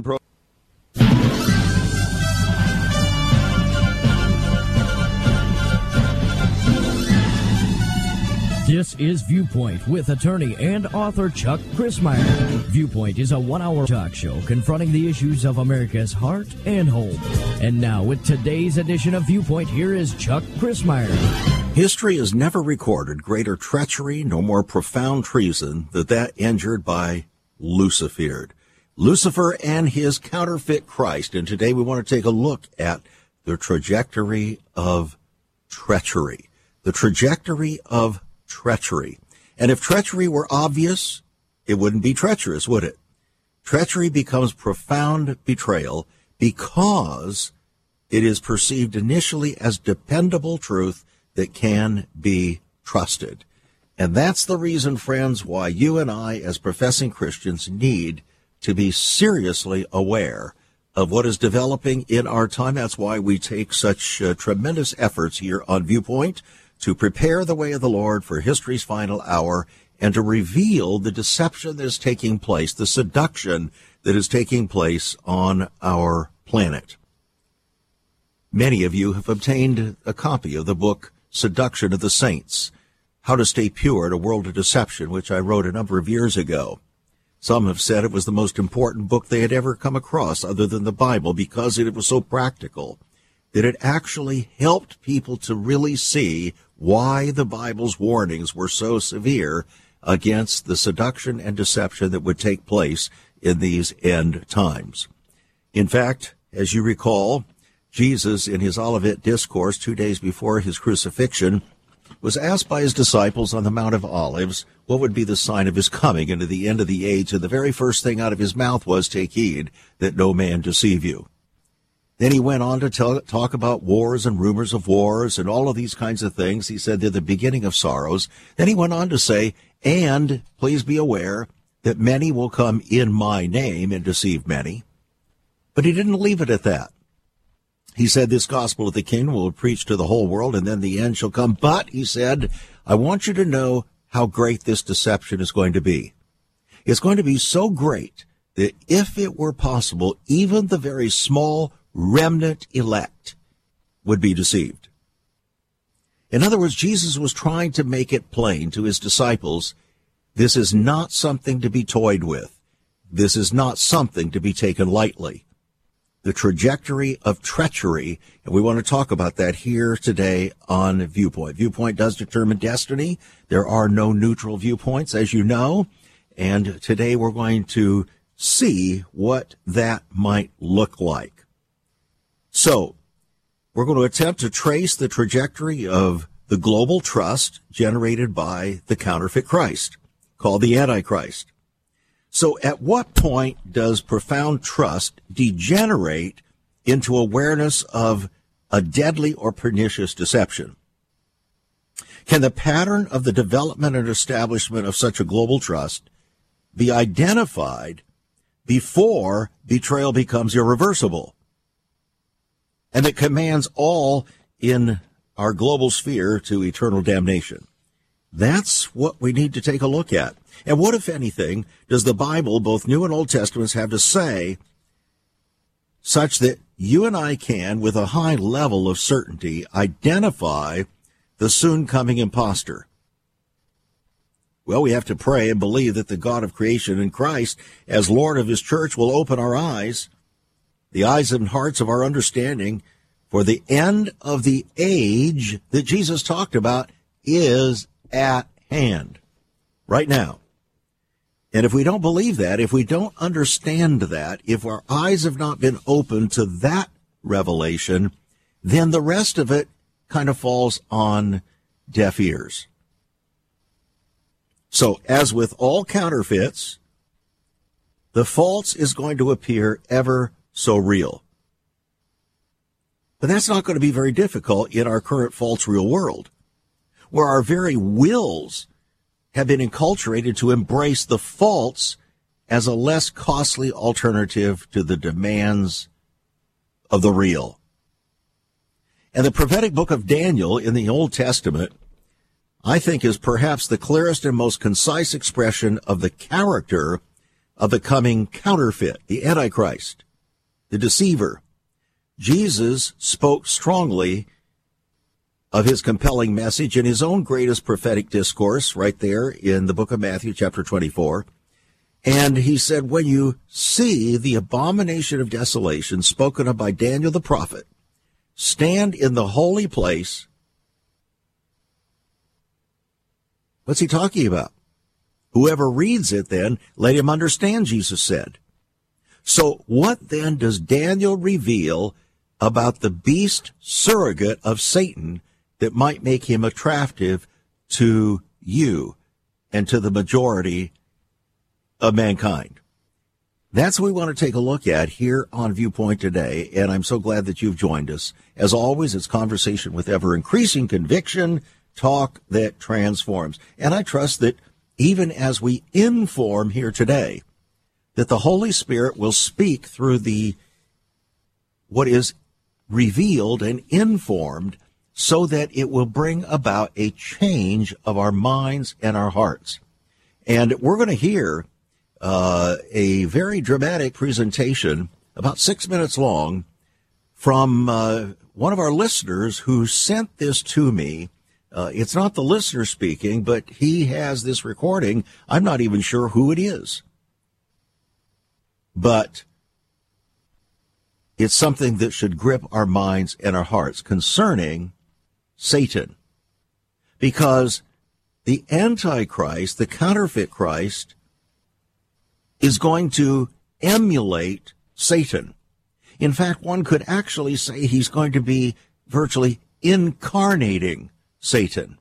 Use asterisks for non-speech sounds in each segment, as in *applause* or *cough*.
Pro- This is Viewpoint with attorney and author Chuck Crismier. Viewpoint is a one hour talk show confronting the issues of America's heart and home. And now, with today's edition of Viewpoint, here is Chuck Crismier. History has never recorded greater treachery nor more profound treason than that injured by Lucifer. Lucifer and his counterfeit Christ. And today we want to take a look at the trajectory of treachery. The trajectory of treachery. And if treachery were obvious, it wouldn't be treacherous, would it? Treachery becomes profound betrayal because it is perceived initially as dependable truth that can be trusted. And that's the reason, friends, why you and I, as professing Christians, need to be seriously aware of what is developing in our time. That's why we take such uh, tremendous efforts here on Viewpoint to prepare the way of the Lord for history's final hour and to reveal the deception that is taking place, the seduction that is taking place on our planet. Many of you have obtained a copy of the book Seduction of the Saints, How to Stay Pure in a World of Deception, which I wrote a number of years ago. Some have said it was the most important book they had ever come across other than the Bible because it was so practical that it actually helped people to really see why the Bible's warnings were so severe against the seduction and deception that would take place in these end times. In fact, as you recall, Jesus, in his Olivet Discourse two days before his crucifixion, was asked by his disciples on the Mount of Olives what would be the sign of his coming into the end of the age, and the very first thing out of his mouth was, Take heed that no man deceive you. Then he went on to tell, talk about wars and rumors of wars and all of these kinds of things. He said they're the beginning of sorrows. Then he went on to say, and please be aware that many will come in my name and deceive many. But he didn't leave it at that. He said this gospel of the kingdom will preach to the whole world and then the end shall come. But he said, I want you to know how great this deception is going to be. It's going to be so great that if it were possible, even the very small remnant elect would be deceived. In other words, Jesus was trying to make it plain to his disciples, this is not something to be toyed with. This is not something to be taken lightly. The trajectory of treachery, and we want to talk about that here today on Viewpoint. Viewpoint does determine destiny. There are no neutral viewpoints, as you know, and today we're going to see what that might look like. So, we're going to attempt to trace the trajectory of the global trust generated by the counterfeit Christ, called the Antichrist. So, at what point does profound trust degenerate into awareness of a deadly or pernicious deception? Can the pattern of the development and establishment of such a global trust be identified before betrayal becomes irreversible? and that commands all in our global sphere to eternal damnation. That's what we need to take a look at. And what, if anything, does the Bible, both New and Old Testaments, have to say such that you and I can, with a high level of certainty, identify the soon coming impostor? Well, we have to pray and believe that the God of creation and Christ, as Lord of his church, will open our eyes the eyes and hearts of our understanding for the end of the age that Jesus talked about is at hand right now. And if we don't believe that, if we don't understand that, if our eyes have not been open to that revelation, then the rest of it kind of falls on deaf ears. So as with all counterfeits, the false is going to appear ever so real. But that's not going to be very difficult in our current false real world, where our very wills have been enculturated to embrace the false as a less costly alternative to the demands of the real. And the prophetic book of Daniel in the Old Testament, I think, is perhaps the clearest and most concise expression of the character of the coming counterfeit, the Antichrist, the deceiver. Jesus spoke strongly of his compelling message in his own greatest prophetic discourse right there in the book of Matthew chapter 24. And he said, when you see the abomination of desolation spoken of by Daniel the prophet, stand in the holy place. What's he talking about? Whoever reads it then, let him understand, Jesus said. So what then does Daniel reveal about the beast surrogate of Satan that might make him attractive to you and to the majority of mankind. That's what we want to take a look at here on Viewpoint today, and I'm so glad that you've joined us. As always, it's conversation with ever increasing conviction, talk that transforms. And I trust that even as we inform here today, that the Holy Spirit will speak through the what is revealed and informed so that it will bring about a change of our minds and our hearts. And we're going to hear uh, a very dramatic presentation, about six minutes long, from uh, one of our listeners who sent this to me. Uh, it's not the listener speaking, but he has this recording. I'm not even sure who it is. But it's something that should grip our minds and our hearts concerning Satan. Because the Antichrist, the counterfeit Christ, is going to emulate Satan. In fact, one could actually say he's going to be virtually incarnating Satan.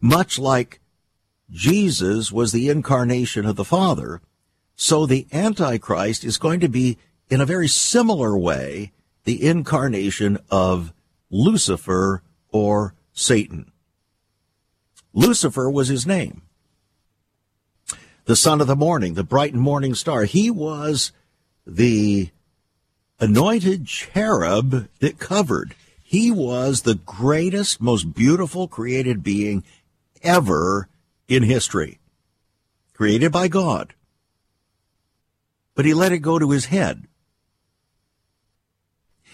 Much like Jesus was the incarnation of the Father, so the Antichrist is going to be, in a very similar way, the incarnation of Lucifer or Satan. Lucifer was his name. The son of the morning, the bright and morning star. He was the anointed cherub that covered. He was the greatest, most beautiful created being ever in history. Created by God. But he let it go to his head.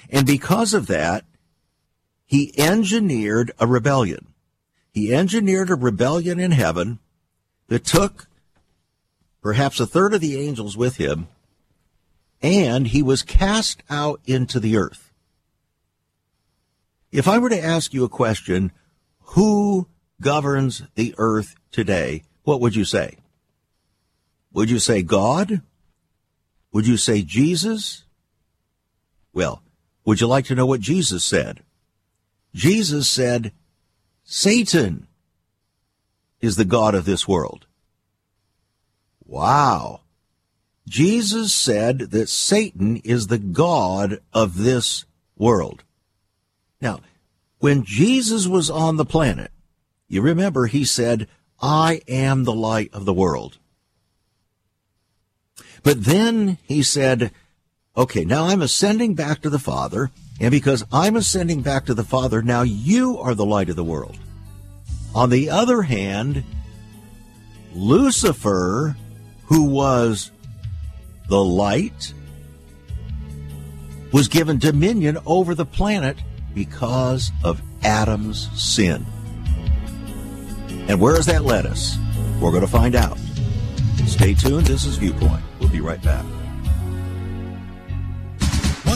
And because of that, he engineered a rebellion. He engineered a rebellion in heaven that took perhaps a third of the angels with him, and he was cast out into the earth. If I were to ask you a question, who governs the earth today, what would you say? Would you say God? Would you say Jesus? Well, would you like to know what Jesus said? Jesus said, Satan is the God of this world. Wow. Jesus said that Satan is the God of this world. Now, when Jesus was on the planet, you remember he said, I am the light of the world. But then he said, okay, now I'm ascending back to the Father, and because I'm ascending back to the Father, now you are the light of the world. On the other hand, Lucifer, who was the light, was given dominion over the planet because of Adam's sin. And where has that led us? We're going to find out. Stay tuned. This is Viewpoint. We'll be right back.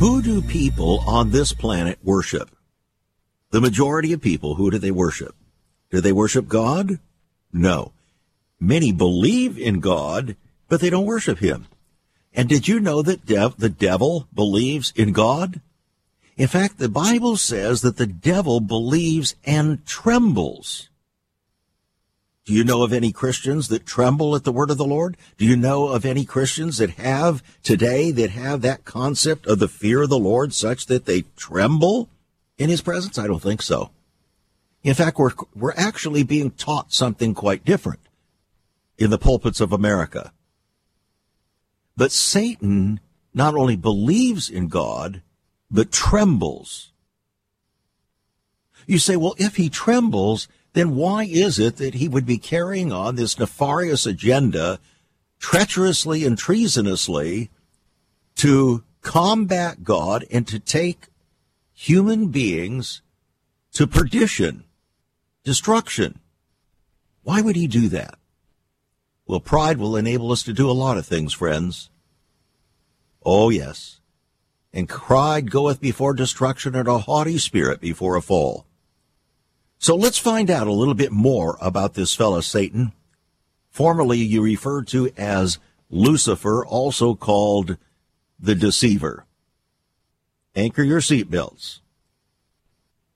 Who do people on this planet worship? The majority of people, who do they worship? Do they worship God? No. Many believe in God, but they don't worship Him. And did you know that dev- the devil believes in God? In fact, the Bible says that the devil believes and trembles. Do you know of any Christians that tremble at the word of the Lord? Do you know of any Christians that have today that have that concept of the fear of the Lord such that they tremble in his presence? I don't think so. In fact, we're, we're actually being taught something quite different in the pulpits of America. But Satan not only believes in God, but trembles. You say, well, if he trembles, then why is it that he would be carrying on this nefarious agenda treacherously and treasonously to combat God and to take human beings to perdition, destruction? Why would he do that? Well, pride will enable us to do a lot of things, friends. Oh, yes. And pride goeth before destruction and a haughty spirit before a fall. So let's find out a little bit more about this fellow Satan, formerly you referred to as Lucifer, also called the deceiver. Anchor your seatbelts.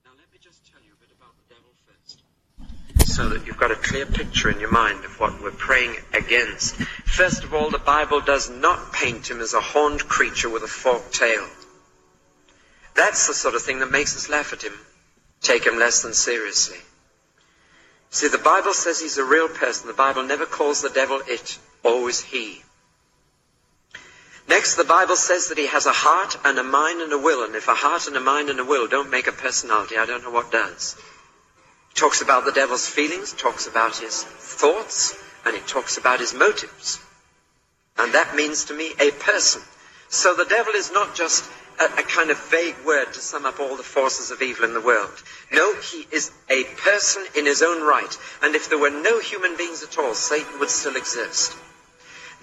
Now let me just tell you a bit about the devil first, so that you've got a clear picture in your mind of what we're praying against. First of all, the Bible does not paint him as a horned creature with a forked tail. That's the sort of thing that makes us laugh at him take him less than seriously. See, the Bible says he's a real person. The Bible never calls the devil it, always he. Next, the Bible says that he has a heart and a mind and a will. And if a heart and a mind and a will don't make a personality, I don't know what does. He talks about the devil's feelings, talks about his thoughts, and he talks about his motives. And that means to me a person. So the devil is not just a, a, kind of vague word to sum up all the forces of evil in the world. No, he is a person in his own right. And if there were no human beings at all, Satan would still exist.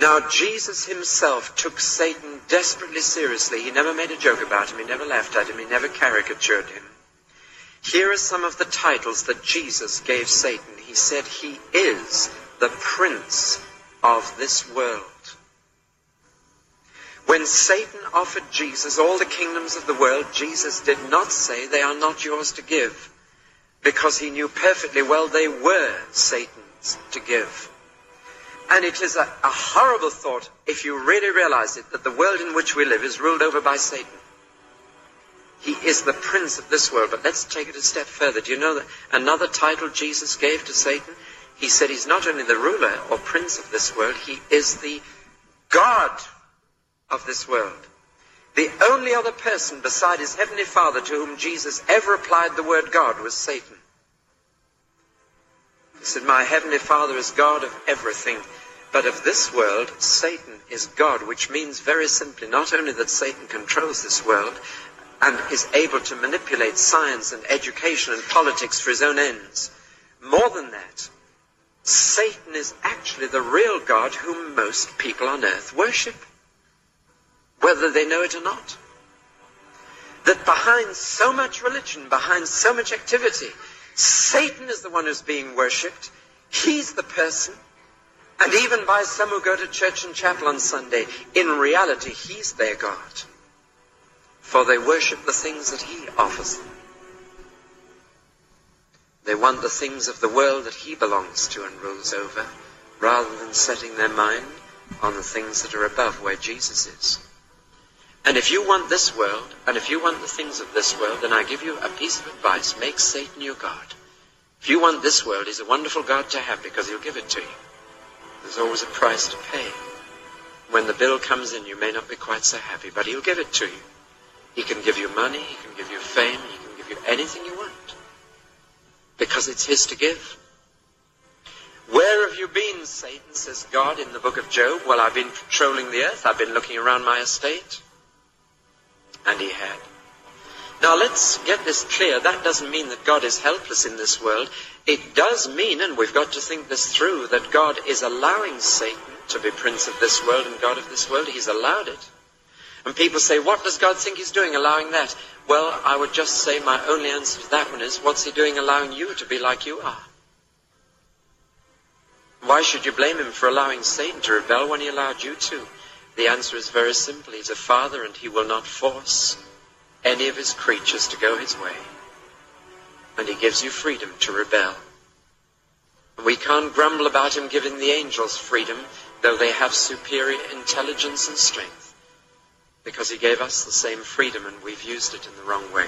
Now, Jesus himself took Satan desperately seriously. He never made a joke about him. He never laughed at him. He never caricatured him. Here are some of the titles that Jesus gave Satan. He said he is the prince of this world. When Satan offered Jesus all the kingdoms of the world, Jesus did not say they are not yours to give, because he knew perfectly well they were Satan's to give. And it is a, a horrible thought, if you really realize it, that the world in which we live is ruled over by Satan. He is the prince of this world. But let's take it a step further. Do you know that another title Jesus gave to Satan? He said he's not only the ruler or prince of this world, he is the God of this world. The only other person beside his heavenly Father to whom Jesus ever applied the word God was Satan. He said, My heavenly Father is God of everything, but of this world, Satan is God, which means very simply not only that Satan controls this world and is able to manipulate science and education and politics for his own ends. More than that, Satan is actually the real God whom most people on earth worship whether they know it or not. That behind so much religion, behind so much activity, Satan is the one who's being worshipped. He's the person. And even by some who go to church and chapel on Sunday, in reality, he's their God. For they worship the things that he offers them. They want the things of the world that he belongs to and rules over, rather than setting their mind on the things that are above where Jesus is. And if you want this world, and if you want the things of this world, then I give you a piece of advice. Make Satan your God. If you want this world, he's a wonderful God to have because he'll give it to you. There's always a price to pay. When the bill comes in, you may not be quite so happy, but he'll give it to you. He can give you money, he can give you fame, he can give you anything you want. Because it's his to give. Where have you been, Satan, says God in the book of Job? Well, I've been patrolling the earth. I've been looking around my estate. And he had. Now let's get this clear. That doesn't mean that God is helpless in this world. It does mean, and we've got to think this through, that God is allowing Satan to be prince of this world and God of this world. He's allowed it. And people say, what does God think he's doing allowing that? Well, I would just say my only answer to that one is, what's he doing allowing you to be like you are? Why should you blame him for allowing Satan to rebel when he allowed you to? The answer is very simple. He's a father and he will not force any of his creatures to go his way. And he gives you freedom to rebel. We can't grumble about him giving the angels freedom, though they have superior intelligence and strength, because he gave us the same freedom and we've used it in the wrong way.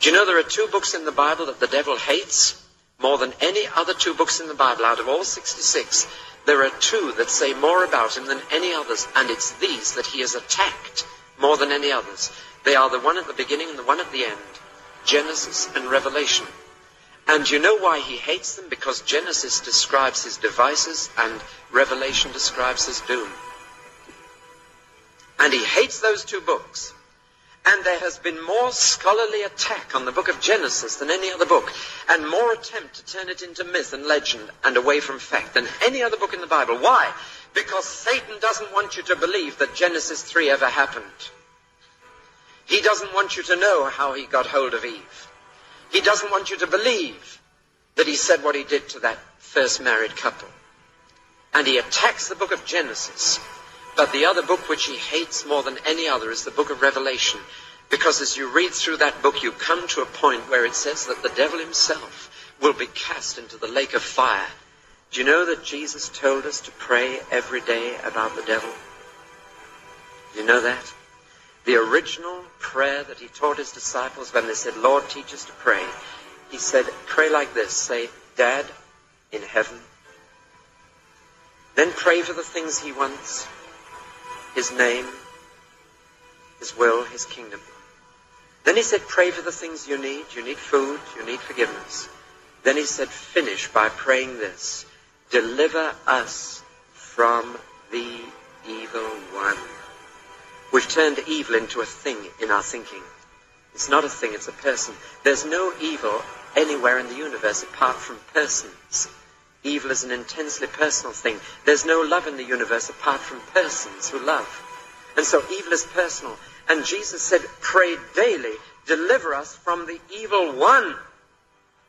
Do you know there are two books in the Bible that the devil hates more than any other two books in the Bible out of all 66? There are two that say more about him than any others, and it's these that he has attacked more than any others. They are the one at the beginning and the one at the end Genesis and Revelation. And you know why he hates them? Because Genesis describes his devices and Revelation describes his doom. And he hates those two books. And there has been more scholarly attack on the book of Genesis than any other book, and more attempt to turn it into myth and legend and away from fact than any other book in the Bible. Why? Because Satan doesn't want you to believe that Genesis 3 ever happened. He doesn't want you to know how he got hold of Eve. He doesn't want you to believe that he said what he did to that first married couple. And he attacks the book of Genesis but the other book which he hates more than any other is the book of Revelation. Because as you read through that book, you come to a point where it says that the devil himself will be cast into the lake of fire. Do you know that Jesus told us to pray every day about the devil? Do you know that? The original prayer that he taught his disciples when they said, Lord, teach us to pray, he said, pray like this. Say, Dad in heaven. Then pray for the things he wants his name, His will, His kingdom. Then he said, pray for the things you need. You need food. You need forgiveness. Then he said, finish by praying this. Deliver us from the evil one. We've turned evil into a thing in our thinking. It's not a thing, it's a person. There's no evil anywhere in the universe apart from persons. Evil is an intensely personal thing. There's no love in the universe apart from persons who love. And so evil is personal. And Jesus said, pray daily, deliver us from the evil one.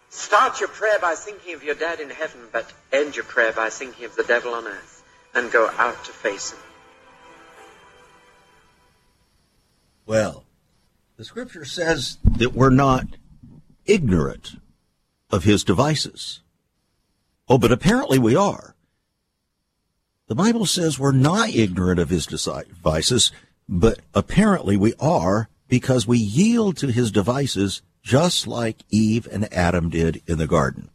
Start your prayer by thinking of your dad in heaven, but end your prayer by thinking of the devil on earth and go out to face him. Well, the scripture says that we're not ignorant of his devices. Oh, but apparently we are. The Bible says we're not ignorant of his devices, but apparently we are because we yield to his devices just like Eve and Adam did in the garden.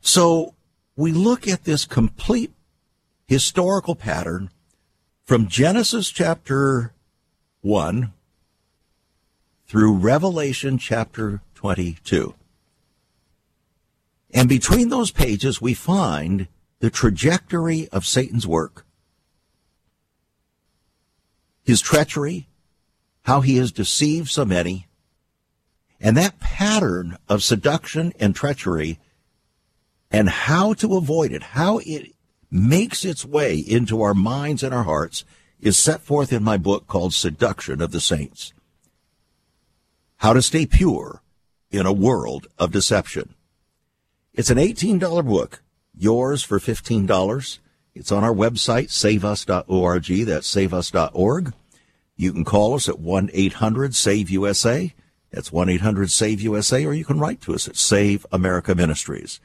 So we look at this complete historical pattern from Genesis chapter 1 through Revelation chapter 22. And between those pages, we find the trajectory of Satan's work, his treachery, how he has deceived so many, and that pattern of seduction and treachery and how to avoid it, how it makes its way into our minds and our hearts is set forth in my book called Seduction of the Saints. How to stay pure in a world of deception. It's an $18 book, yours for $15. It's on our website, saveus.org. That's saveus.org. You can call us at 1-800-SAVE-USA. That's 1-800-SAVE-USA, or you can write to us at Save America Ministries.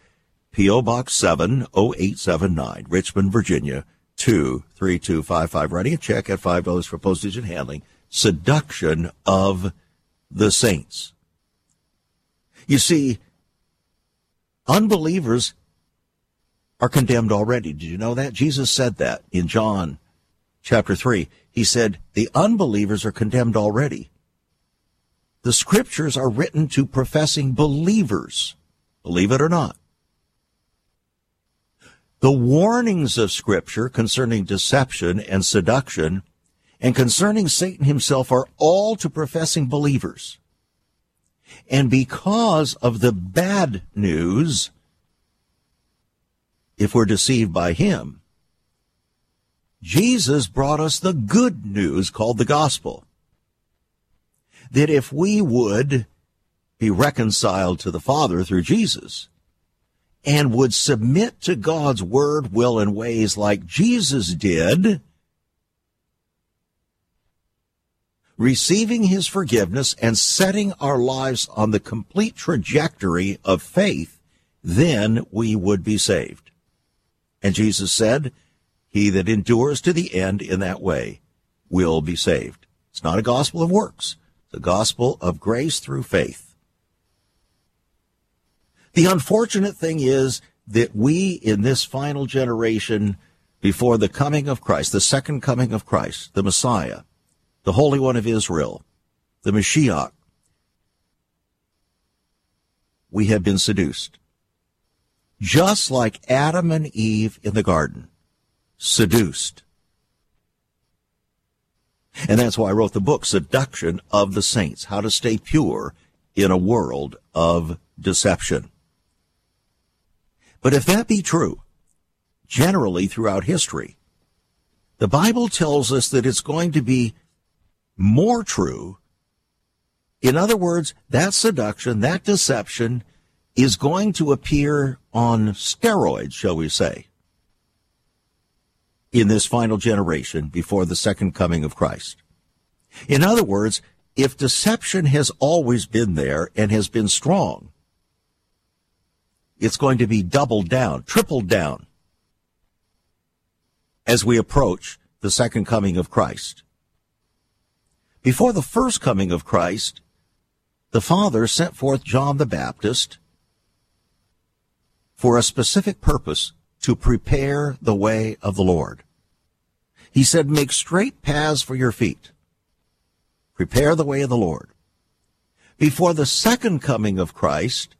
P.O. Box 70879, Richmond, Virginia, 23255. Writing a check at $5 for postage and handling. Seduction of the Saints. You see, Unbelievers are condemned already. Did you know that? Jesus said that in John chapter 3. He said, the unbelievers are condemned already. The scriptures are written to professing believers, believe it or not. The warnings of scripture concerning deception and seduction and concerning Satan himself are all to professing believers. And because of the bad news, if we're deceived by him, Jesus brought us the good news called the gospel. That if we would be reconciled to the Father through Jesus and would submit to God's word, will, and ways like Jesus did, receiving his forgiveness and setting our lives on the complete trajectory of faith, then we would be saved. And Jesus said, he that endures to the end in that way will be saved. It's not a gospel of works. It's a gospel of grace through faith. The unfortunate thing is that we in this final generation before the coming of Christ, the second coming of Christ, the Messiah, the Holy One of Israel, the Mashiach, we have been seduced. Just like Adam and Eve in the garden, seduced. And that's why I wrote the book, Seduction of the Saints, How to Stay Pure in a World of Deception. But if that be true, generally throughout history, the Bible tells us that it's going to be more true. In other words, that seduction, that deception is going to appear on steroids, shall we say, in this final generation before the second coming of Christ. In other words, if deception has always been there and has been strong, it's going to be doubled down, tripled down as we approach the second coming of Christ. Before the first coming of Christ, the Father sent forth John the Baptist for a specific purpose to prepare the way of the Lord. He said, make straight paths for your feet. Prepare the way of the Lord. Before the second coming of Christ,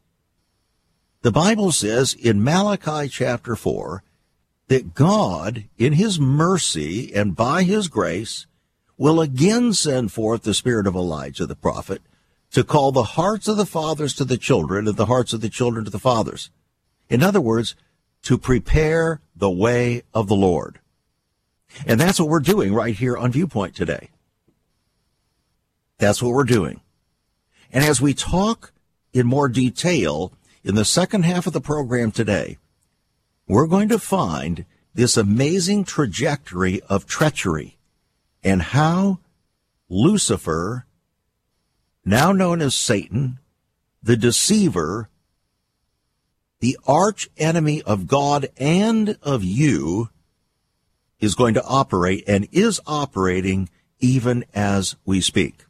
the Bible says in Malachi chapter 4 that God, in his mercy and by his grace, will again send forth the spirit of Elijah the prophet to call the hearts of the fathers to the children and the hearts of the children to the fathers. In other words, to prepare the way of the Lord. And that's what we're doing right here on Viewpoint today. That's what we're doing. And as we talk in more detail in the second half of the program today, we're going to find this amazing trajectory of treachery and how Lucifer, now known as Satan, the deceiver, the arch enemy of God and of you, is going to operate and is operating even as we speak.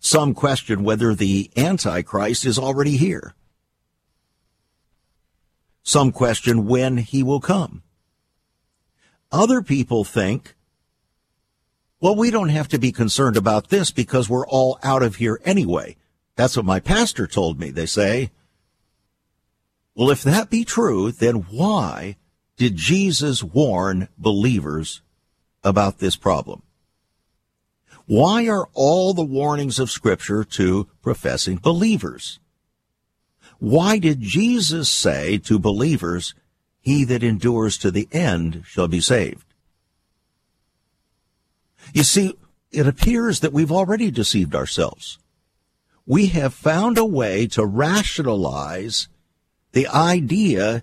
Some question whether the Antichrist is already here. Some question when he will come. Other people think, well, we don't have to be concerned about this because we're all out of here anyway. That's what my pastor told me. They say, well, if that be true, then why did Jesus warn believers about this problem? Why are all the warnings of Scripture to professing believers? Why did Jesus say to believers, he that endures to the end shall be saved? You see, it appears that we've already deceived ourselves. We have found a way to rationalize the idea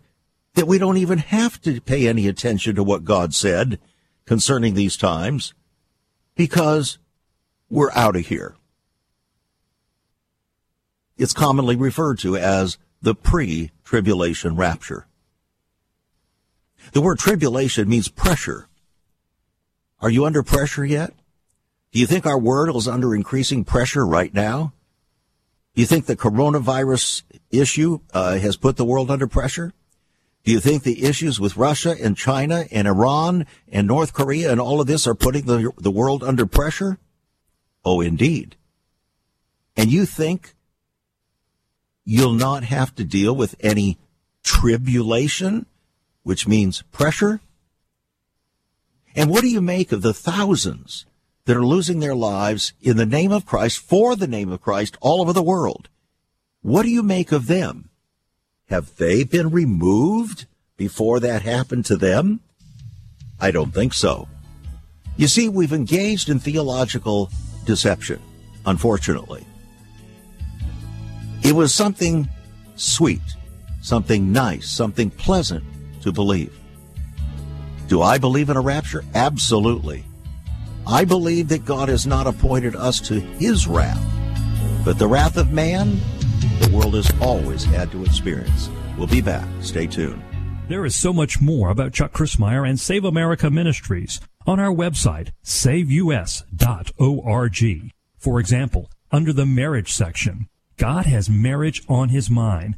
that we don't even have to pay any attention to what God said concerning these times because we're out of here it's commonly referred to as the pre-tribulation rapture. The word tribulation means pressure. Are you under pressure yet? Do you think our world is under increasing pressure right now? Do you think the coronavirus issue uh, has put the world under pressure? Do you think the issues with Russia and China and Iran and North Korea and all of this are putting the, the world under pressure? Oh, indeed. And you think you'll not have to deal with any tribulation, which means pressure. And what do you make of the thousands that are losing their lives in the name of Christ, for the name of Christ, all over the world? What do you make of them? Have they been removed before that happened to them? I don't think so. You see, we've engaged in theological deception, unfortunately. It was something sweet, something nice, something pleasant to believe. Do I believe in a rapture? Absolutely. I believe that God has not appointed us to his wrath, but the wrath of man, the world has always had to experience. We'll be back. Stay tuned. There is so much more about Chuck Crismier and Save America Ministries on our website, saveus.org. For example, under the marriage section, God has marriage on his mind.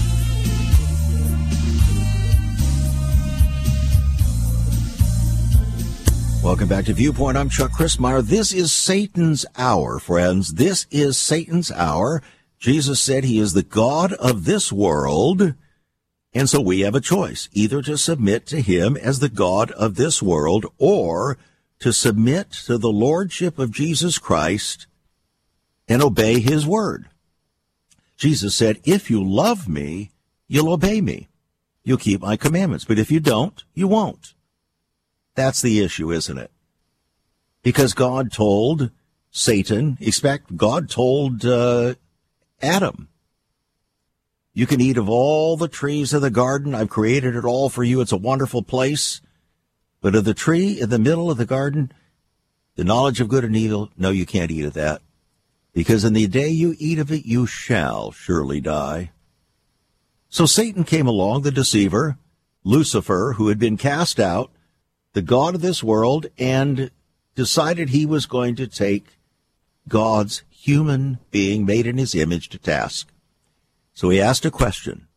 Welcome back to Viewpoint. I'm Chuck Crismier. This is Satan's hour, friends. This is Satan's hour. Jesus said he is the God of this world and so we have a choice, either to submit to him as the God of this world or to submit to the lordship of Jesus Christ and obey his word. Jesus said, if you love me, you'll obey me. You'll keep my commandments. But if you don't, you won't. That's the issue, isn't it? Because God told Satan, expect God told uh, Adam, you can eat of all the trees of the garden. I've created it all for you. It's a wonderful place. But of the tree in the middle of the garden, the knowledge of good and evil, no, you can't eat of that. Because in the day you eat of it, you shall surely die. So Satan came along, the deceiver, Lucifer, who had been cast out, the God of this world, and decided he was going to take God's human being made in his image to task. So he asked a question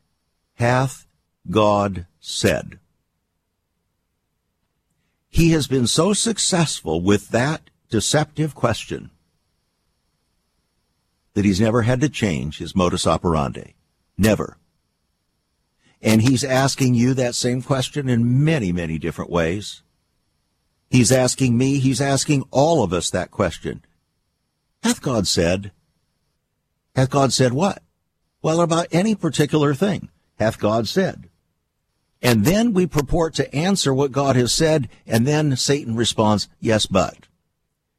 Hath God said? He has been so successful with that deceptive question that he's never had to change his modus operandi. Never. And he's asking you that same question in many, many different ways. He's asking me, he's asking all of us that question. Hath God said? Hath God said what? Well, about any particular thing, hath God said. And then we purport to answer what God has said, and then Satan responds, yes, but,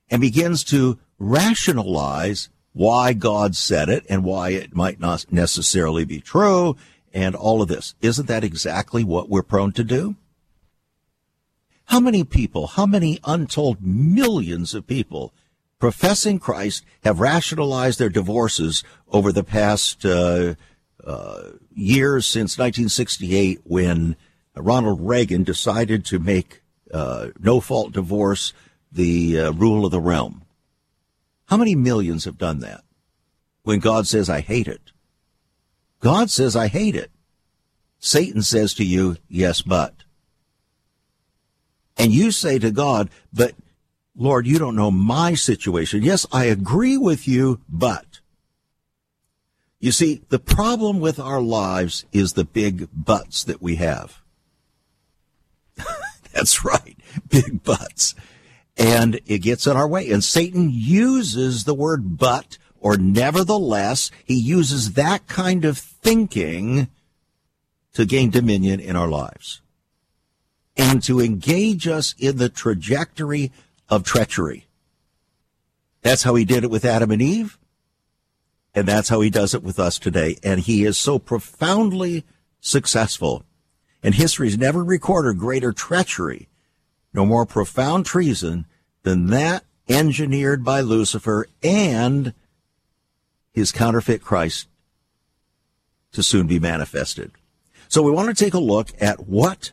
and begins to rationalize why God said it and why it might not necessarily be true and all of this. Isn't that exactly what we're prone to do? How many people, how many untold millions of people professing Christ have rationalized their divorces over the past uh, uh, years since 1968 when Ronald Reagan decided to make uh, no fault divorce the uh, rule of the realm. How many millions have done that? When God says, I hate it. God says, I hate it. Satan says to you, yes, but. And you say to God, but Lord, you don't know my situation. Yes, I agree with you, but. You see, the problem with our lives is the big buts that we have. *laughs* That's right, big buts. And it gets in our way. And Satan uses the word but or nevertheless. He uses that kind of thinking to gain dominion in our lives and to engage us in the trajectory of treachery. That's how he did it with Adam and Eve. And that's how he does it with us today. And he is so profoundly successful. And history's never recorded greater treachery, no more profound treason than that engineered by Lucifer and his counterfeit Christ to soon be manifested. So we want to take a look at what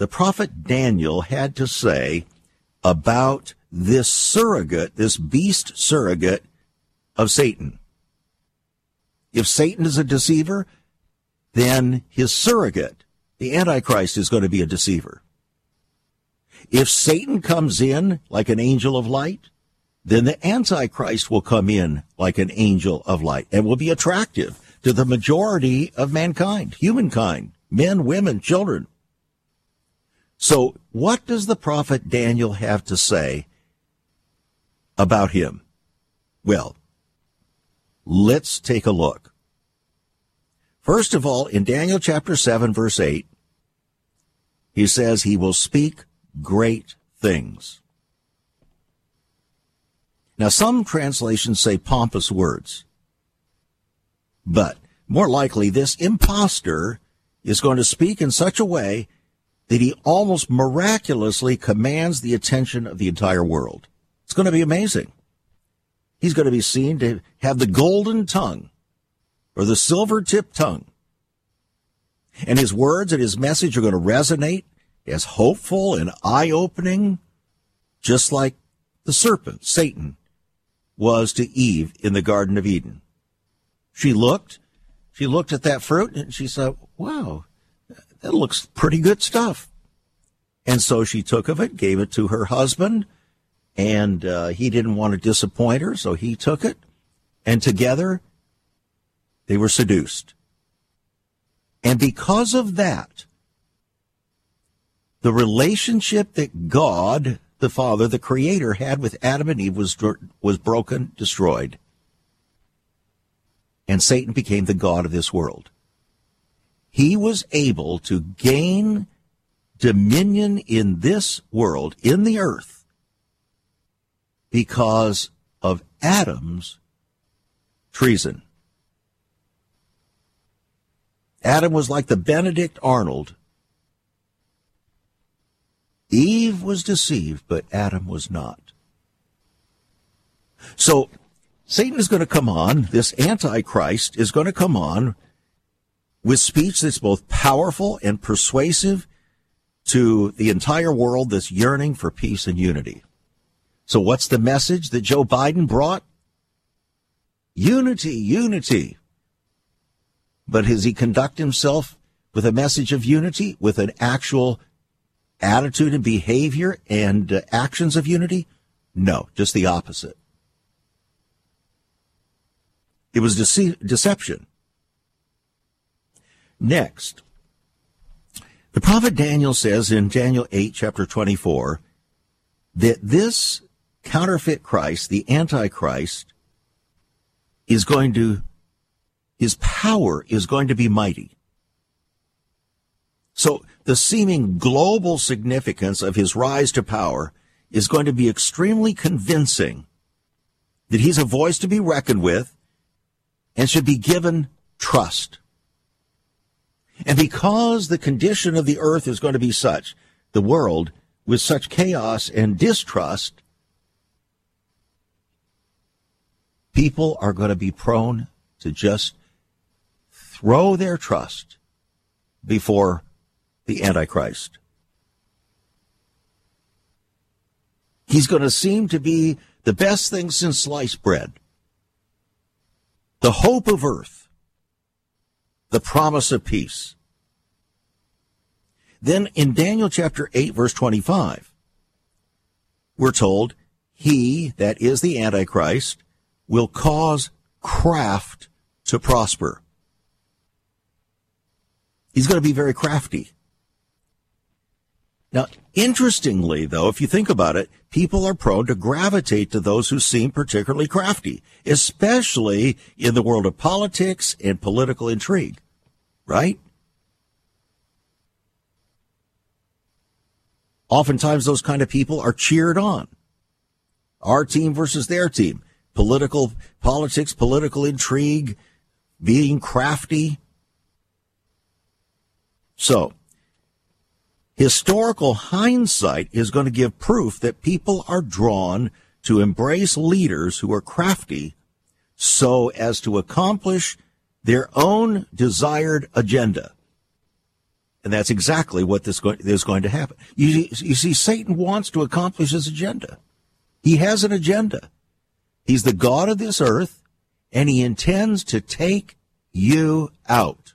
the prophet Daniel had to say about this surrogate, this beast surrogate of Satan. If Satan is a deceiver, then his surrogate, the Antichrist, is going to be a deceiver. If Satan comes in like an angel of light, then the Antichrist will come in like an angel of light and will be attractive to the majority of mankind, humankind, men, women, children. So what does the prophet Daniel have to say about him? Well, let's take a look. First of all, in Daniel chapter 7 verse 8, he says he will speak great things. Now some translations say pompous words. But more likely this impostor is going to speak in such a way that he almost miraculously commands the attention of the entire world. It's going to be amazing. He's going to be seen to have the golden tongue or the silver tipped tongue. And his words and his message are going to resonate as hopeful and eye opening, just like the serpent, Satan, was to Eve in the Garden of Eden. She looked, she looked at that fruit and she said, wow, that looks pretty good stuff. And so she took of it, gave it to her husband, and uh, he didn't want to disappoint her, so he took it, and together they were seduced. And because of that, the relationship that God, the Father, the Creator, had with Adam and Eve was, was broken, destroyed. And Satan became the God of this world he was able to gain dominion in this world, in the earth, because of Adam's treason. Adam was like the Benedict Arnold. Eve was deceived, but Adam was not. So Satan is going to come on, this Antichrist is going to come on with speech that's both powerful and persuasive to the entire world that's yearning for peace and unity. So what's the message that Joe Biden brought? Unity, unity. But has he conduct himself with a message of unity, with an actual attitude and behavior and uh, actions of unity? No, just the opposite. It was dece- deception. Next, the prophet Daniel says in Daniel 8, chapter 24, that this counterfeit Christ, the Antichrist, is going to, his power is going to be mighty. So the seeming global significance of his rise to power is going to be extremely convincing that he's a voice to be reckoned with and should be given trust. And because the condition of the earth is going to be such, the world, with such chaos and distrust, people are going to be prone to just throw their trust before the Antichrist. He's going to seem to be the best thing since sliced bread. The hope of earth the promise of peace. Then in Daniel chapter 8 verse 25, we're told he, that is the Antichrist, will cause craft to prosper. He's going to be very crafty. Now, interestingly, though, if you think about it, people are prone to gravitate to those who seem particularly crafty, especially in the world of politics and political intrigue, right? Oftentimes, those kind of people are cheered on. Our team versus their team. Political politics, political intrigue, being crafty. So, Historical hindsight is going to give proof that people are drawn to embrace leaders who are crafty so as to accomplish their own desired agenda. And that's exactly what this is going to happen. You, you see, Satan wants to accomplish his agenda. He has an agenda. He's the God of this earth, and he intends to take you out.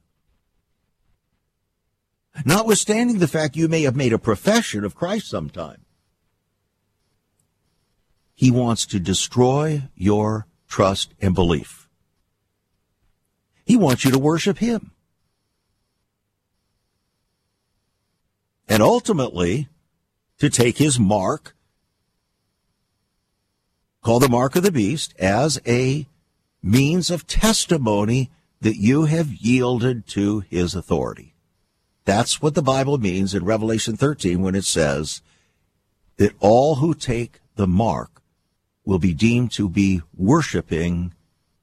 Notwithstanding the fact you may have made a profession of Christ sometime. He wants to destroy your trust and belief. He wants you to worship Him. And ultimately, to take His mark, called the mark of the beast, as a means of testimony that you have yielded to His authority. That's what the Bible means in Revelation 13 when it says that all who take the mark will be deemed to be worshiping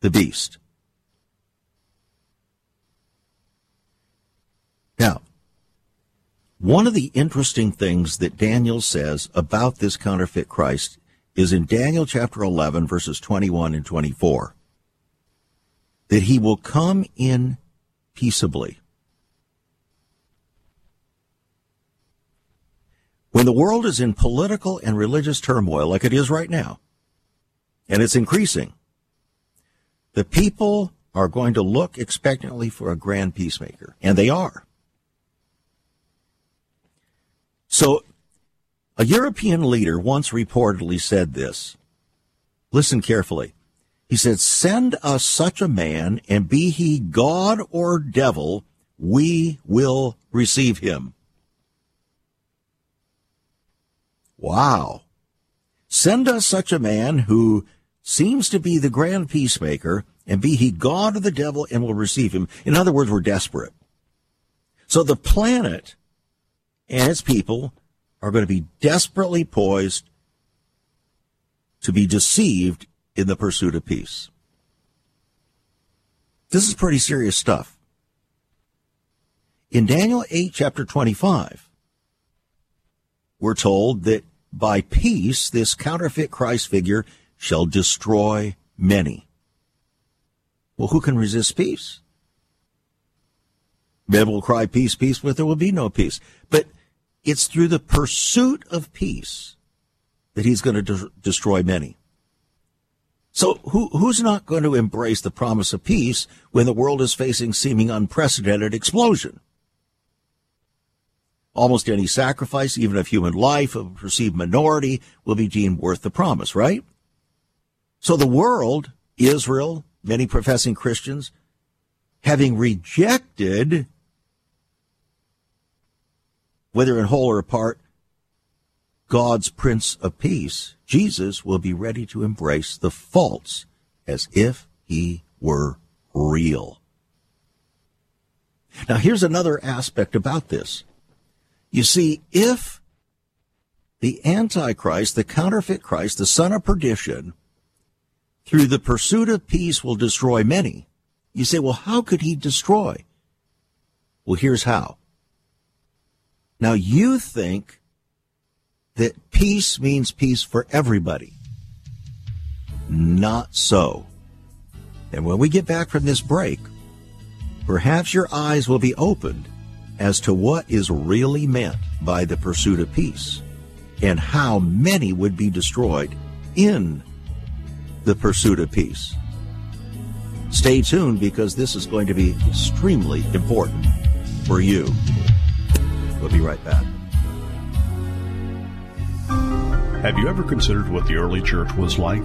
the beast. Now, one of the interesting things that Daniel says about this counterfeit Christ is in Daniel chapter 11, verses 21 and 24, that he will come in peaceably. When the world is in political and religious turmoil like it is right now, and it's increasing. The people are going to look expectantly for a grand peacemaker, and they are. So, a European leader once reportedly said this. Listen carefully. He said, Send us such a man, and be he God or devil, we will receive him. Wow. Send us such a man who seems to be the grand peacemaker, and be he God or the devil, and we'll receive him. In other words, we're desperate. So the planet and its people are going to be desperately poised to be deceived in the pursuit of peace. This is pretty serious stuff. In Daniel 8, chapter 25, we're told that by peace, this counterfeit Christ figure shall destroy many. Well, who can resist peace? Men will cry peace, peace, but there will be no peace. But it's through the pursuit of peace that he's going to de- destroy many. So who, who's not going to embrace the promise of peace when the world is facing seeming unprecedented explosion? Almost any sacrifice, even of human life, of a perceived minority, will be deemed worth the promise, right? So the world, Israel, many professing Christians, having rejected, whether in whole or part, God's Prince of Peace, Jesus will be ready to embrace the false as if he were real. Now here's another aspect about this. You see, if the Antichrist, the counterfeit Christ, the son of perdition, through the pursuit of peace will destroy many. You say, well, how could he destroy? Well, here's how. Now you think that peace means peace for everybody. Not so. And when we get back from this break, perhaps your eyes will be opened as to what is really meant by the pursuit of peace and how many would be destroyed in the pursuit of peace. Stay tuned because this is going to be extremely important for you. We'll be right back. Have you ever considered what the early church was like?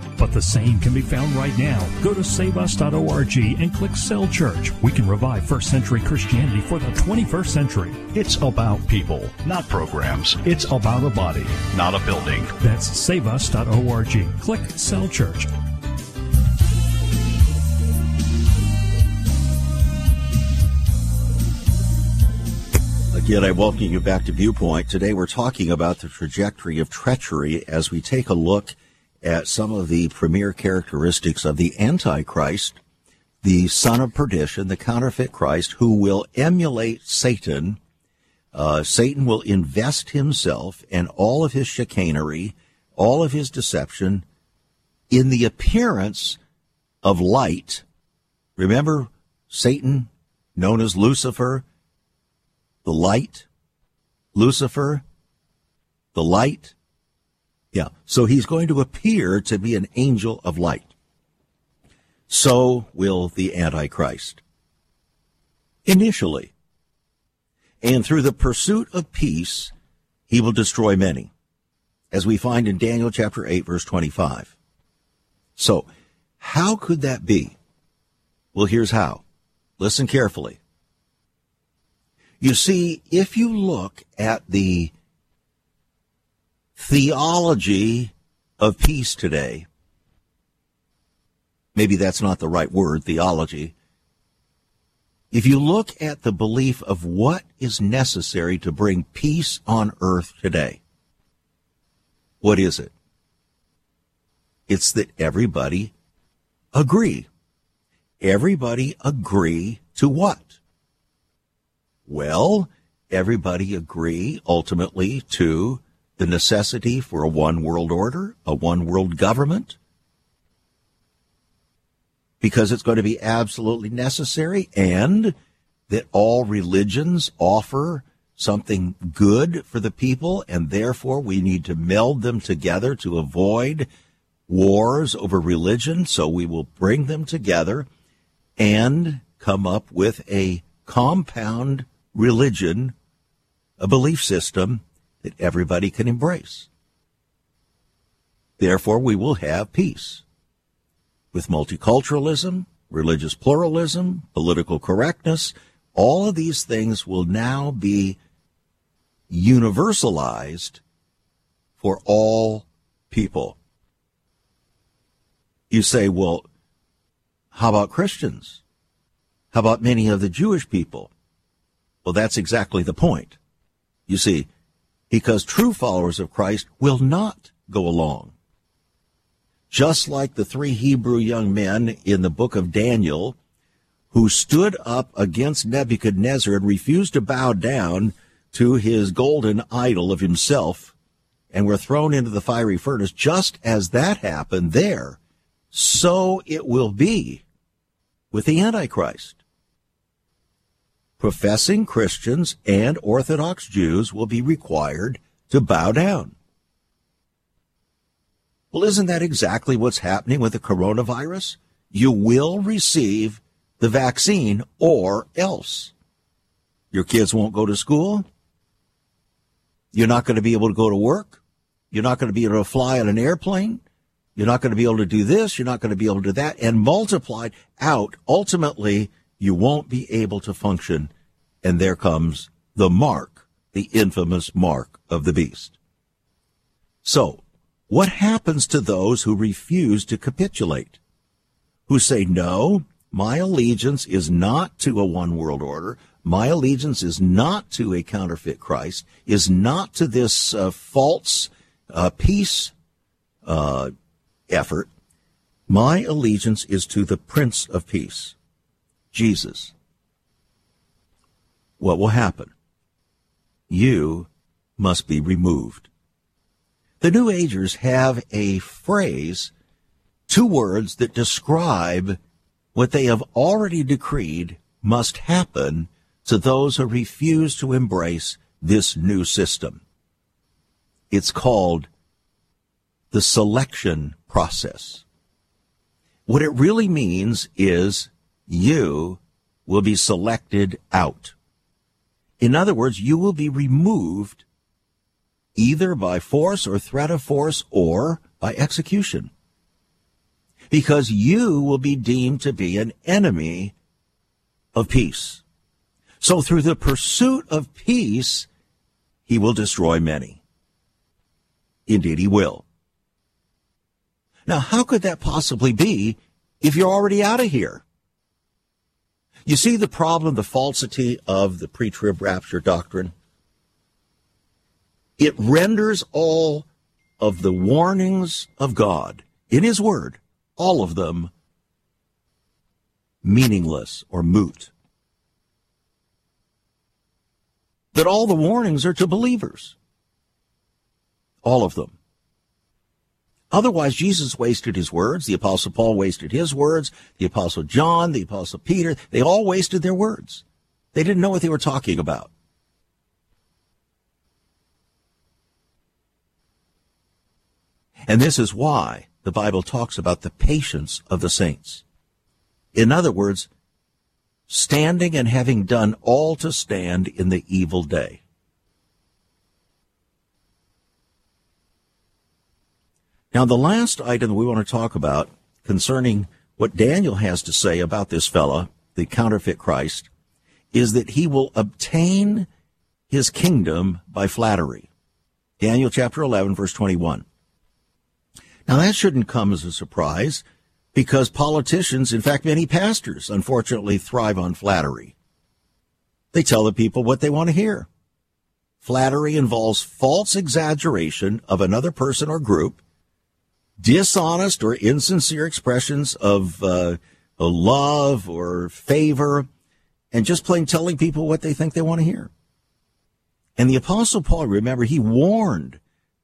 But the same can be found right now. Go to saveus.org and click Cell Church. We can revive first century Christianity for the 21st century. It's about people, not programs. It's about a body, not a building. That's saveus.org. Click Cell Church. Again, I welcome you back to Viewpoint. Today we're talking about the trajectory of treachery as we take a look at some of the premier characteristics of the Antichrist the son of perdition, the counterfeit Christ, who will emulate Satan. Uh, Satan will invest himself and all of his chicanery, all of his deception in the appearance of light. Remember Satan, known as Lucifer, the light? Lucifer, the light? Yeah. So he's going to appear to be an angel of light. So will the Antichrist. Initially. And through the pursuit of peace, he will destroy many, as we find in Daniel chapter 8, verse 25. So, how could that be? Well, here's how. Listen carefully. You see, if you look at the theology of peace today, maybe that's not the right word, theology. If you look at the belief of what is necessary to bring peace on earth today, what is it? It's that everybody agree. Everybody agree to what? Well, everybody agree ultimately to the necessity for a one world order, a one world government, because it's going to be absolutely necessary and that all religions offer something good for the people and therefore we need to meld them together to avoid wars over religion. So we will bring them together and come up with a compound religion, a belief system that everybody can embrace. Therefore, we will have peace with multiculturalism, religious pluralism, political correctness, all of these things will now be universalized for all people. You say, well, how about Christians? How about many of the Jewish people? Well, that's exactly the point. You see, because true followers of Christ will not go along just like the three Hebrew young men in the book of Daniel who stood up against Nebuchadnezzar and refused to bow down to his golden idol of himself and were thrown into the fiery furnace, just as that happened there, so it will be with the Antichrist. Professing Christians and Orthodox Jews will be required to bow down. Well, isn't that exactly what's happening with the coronavirus? You will receive the vaccine or else. Your kids won't go to school. You're not going to be able to go to work. You're not going to be able to fly on an airplane. You're not going to be able to do this. You're not going to be able to do that. And multiplied out, ultimately, you won't be able to function. And there comes the mark, the infamous mark of the beast. So what happens to those who refuse to capitulate? Who say, no, my allegiance is not to a one world order. My allegiance is not to a counterfeit Christ, is not to this uh, false uh, peace uh, effort. My allegiance is to the Prince of Peace, Jesus. What will happen? You must be removed. The New Agers have a phrase, two words that describe what they have already decreed must happen to those who refuse to embrace this new system. It's called the selection process. What it really means is you will be selected out. In other words, you will be removed either by force or threat of force or by execution. Because you will be deemed to be an enemy of peace. So through the pursuit of peace, he will destroy many. Indeed, he will. Now, how could that possibly be if you're already out of here? You see the problem, the falsity of the pre-trib rapture doctrine? It renders all of the warnings of God in His Word, all of them, meaningless or moot. That all the warnings are to believers. All of them. Otherwise, Jesus wasted his words. The apostle Paul wasted his words. The apostle John, the apostle Peter, they all wasted their words. They didn't know what they were talking about. And this is why the Bible talks about the patience of the saints. In other words, standing and having done all to stand in the evil day. Now, the last item we want to talk about concerning what Daniel has to say about this fellow, the counterfeit Christ, is that he will obtain his kingdom by flattery. Daniel chapter 11, verse 21. Now, that shouldn't come as a surprise because politicians, in fact, many pastors, unfortunately thrive on flattery. They tell the people what they want to hear. Flattery involves false exaggeration of another person or group, dishonest or insincere expressions of uh, love or favor, and just plain telling people what they think they want to hear. And the Apostle Paul, remember, he warned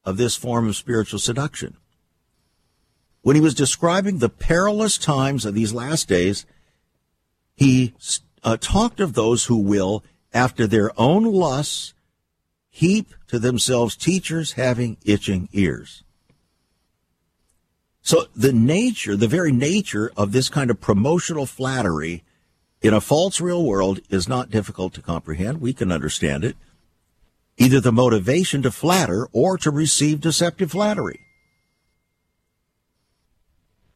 of this form of spiritual seduction. When he was describing the perilous times of these last days, he uh, talked of those who will, after their own lusts, heap to themselves teachers having itching ears. So the nature, the very nature of this kind of promotional flattery in a false real world is not difficult to comprehend. We can understand it. Either the motivation to flatter or to receive deceptive flattery.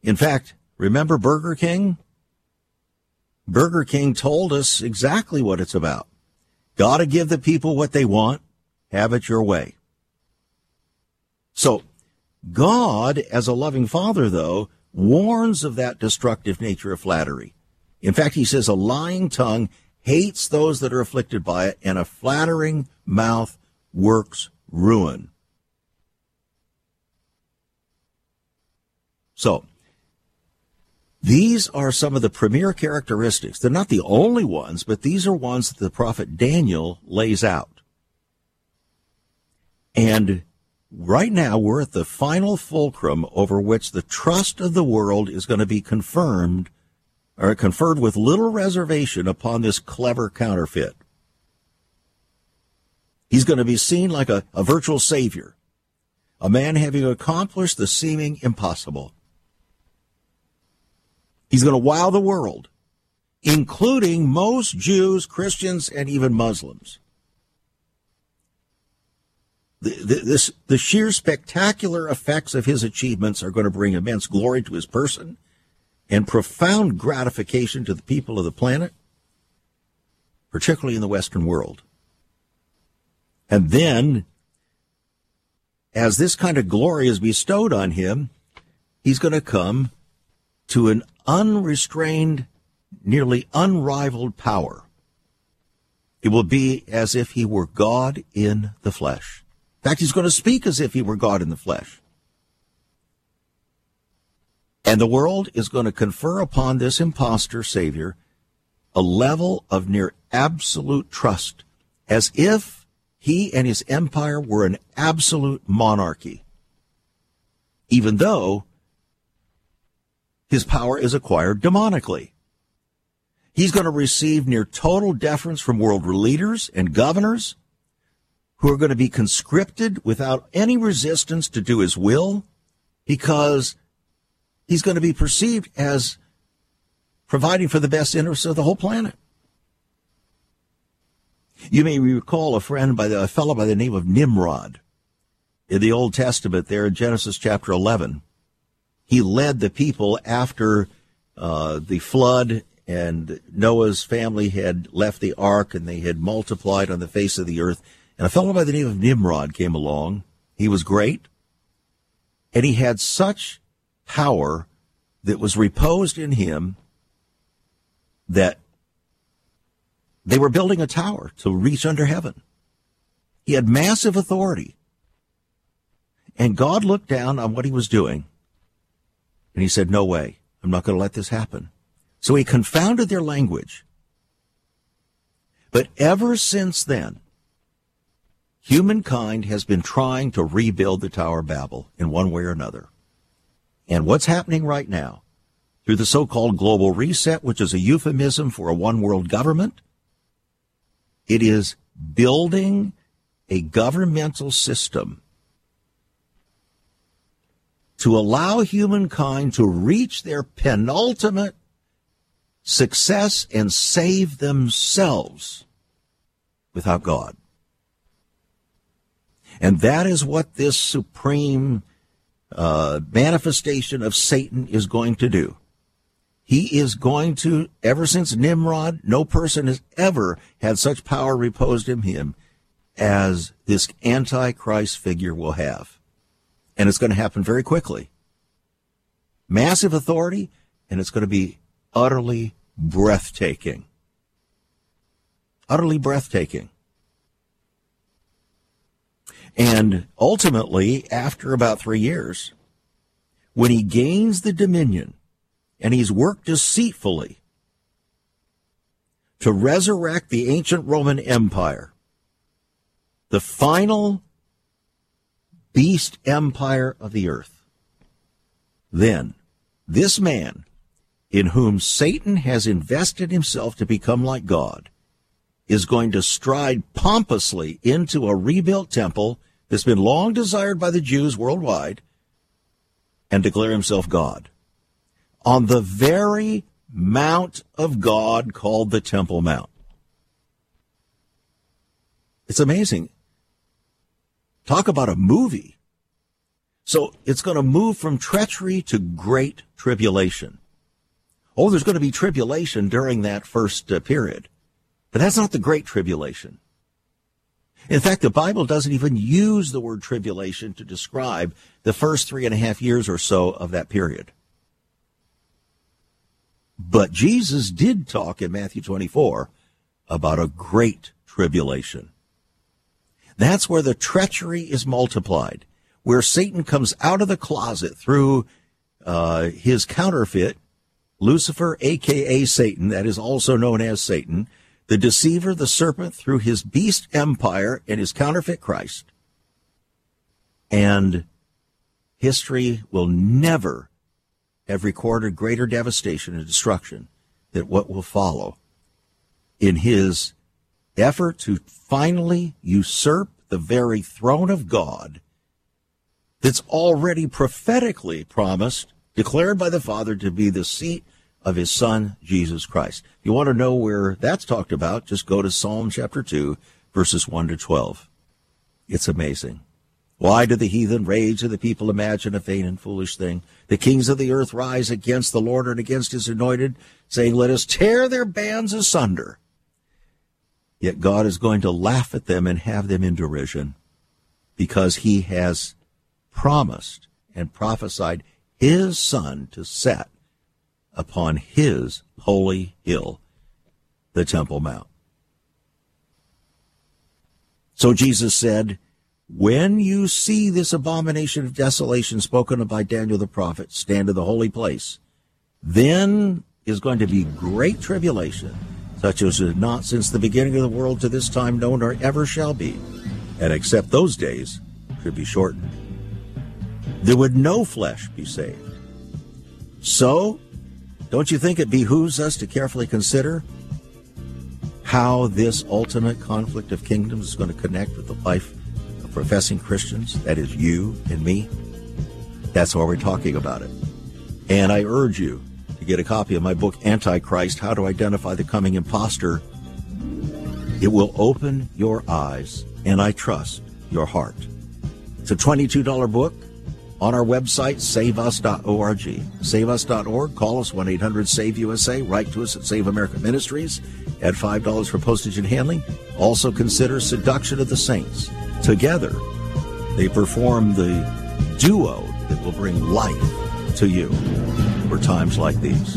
In fact, remember Burger King? Burger King told us exactly what it's about. Gotta give the people what they want. Have it your way. So, God, as a loving father, though, warns of that destructive nature of flattery. In fact, he says a lying tongue hates those that are afflicted by it, and a flattering mouth works ruin. So, these are some of the premier characteristics. They're not the only ones, but these are ones that the prophet Daniel lays out. And right now we're at the final fulcrum over which the trust of the world is going to be confirmed or conferred with little reservation upon this clever counterfeit. He's going to be seen like a, a virtual savior, a man having accomplished the seeming impossible. He's going to wow the world, including most Jews, Christians, and even Muslims. The, the, this, the sheer spectacular effects of his achievements are going to bring immense glory to his person and profound gratification to the people of the planet, particularly in the Western world. And then, as this kind of glory is bestowed on him, he's going to come to an unrestrained, nearly unrivaled power. It will be as if he were God in the flesh. In fact, he's going to speak as if he were God in the flesh. And the world is going to confer upon this impostor Savior a level of near absolute trust, as if he and his empire were an absolute monarchy. Even though his power is acquired demonically. He's going to receive near total deference from world leaders and governors who are going to be conscripted without any resistance to do his will because he's going to be perceived as providing for the best interests of the whole planet. You may recall a friend by the, a fellow by the name of Nimrod in the Old Testament there in Genesis chapter 11 he led the people after uh, the flood and Noah's family had left the ark and they had multiplied on the face of the earth. And a fellow by the name of Nimrod came along. He was great. And he had such power that was reposed in him that they were building a tower to reach under heaven. He had massive authority. And God looked down on what he was doing and he said, No way. I'm not going to let this happen. So he confounded their language. But ever since then, humankind has been trying to rebuild the Tower of Babel in one way or another. And what's happening right now, through the so-called global reset, which is a euphemism for a one world government, it is building a governmental system to allow humankind to reach their penultimate success and save themselves without God. And that is what this supreme uh, manifestation of Satan is going to do. He is going to, ever since Nimrod, no person has ever had such power reposed in him as this Antichrist figure will have. And it's going to happen very quickly. Massive authority, and it's going to be utterly breathtaking. Utterly breathtaking. And ultimately, after about three years, when he gains the dominion and he's worked deceitfully to resurrect the ancient Roman Empire, the final beast empire of the earth, then this man in whom Satan has invested himself to become like God, is going to stride pompously into a rebuilt temple that's been long desired by the Jews worldwide and declare himself God on the very Mount of God called the Temple Mount. It's amazing. Talk about a movie. So it's going to move from treachery to great tribulation. Oh, there's going to be tribulation during that first uh, period. But that's not the great tribulation. In fact, the Bible doesn't even use the word tribulation to describe the first three and a half years or so of that period. But Jesus did talk in Matthew 24 about a great tribulation. That's where the treachery is multiplied, where Satan comes out of the closet through uh, his counterfeit Lucifer, aka Satan, that is also known as Satan, the deceiver, the serpent, through his beast empire and his counterfeit Christ. And history will never have recorded greater devastation and destruction than what will follow in his effort to finally usurp the very throne of God that's already prophetically promised, declared by the Father to be the seat of his son, Jesus Christ. If you want to know where that's talked about, just go to Psalm chapter 2, verses 1 to 12. It's amazing. Why do the heathen rage and the people imagine a vain and foolish thing? The kings of the earth rise against the Lord and against his anointed, saying, Let us tear their bands asunder. Yet God is going to laugh at them and have them in derision because he has promised and prophesied his son to set upon his holy hill, the Temple Mount. So Jesus said, When you see this abomination of desolation spoken of by Daniel the prophet stand in the holy place, then is going to be great tribulation, such as is not since the beginning of the world to this time known or ever shall be, and except those days should be shortened. There would no flesh be saved. So don't you think it behooves us to carefully consider how this ultimate conflict of kingdoms is going to connect with the life of professing Christians? That is you and me. That's why we're talking about it. And I urge you to get a copy of my book, Antichrist How to Identify the Coming Imposter. It will open your eyes and I trust your heart. It's a $22 book on our website, saveus.org. Saveus.org. Call us 1 800 SAVE USA. Write to us at Save America Ministries. Add $5 for postage and handling. Also consider Seduction of the Saints. Together, they perform the duo that will bring life to you for times like these.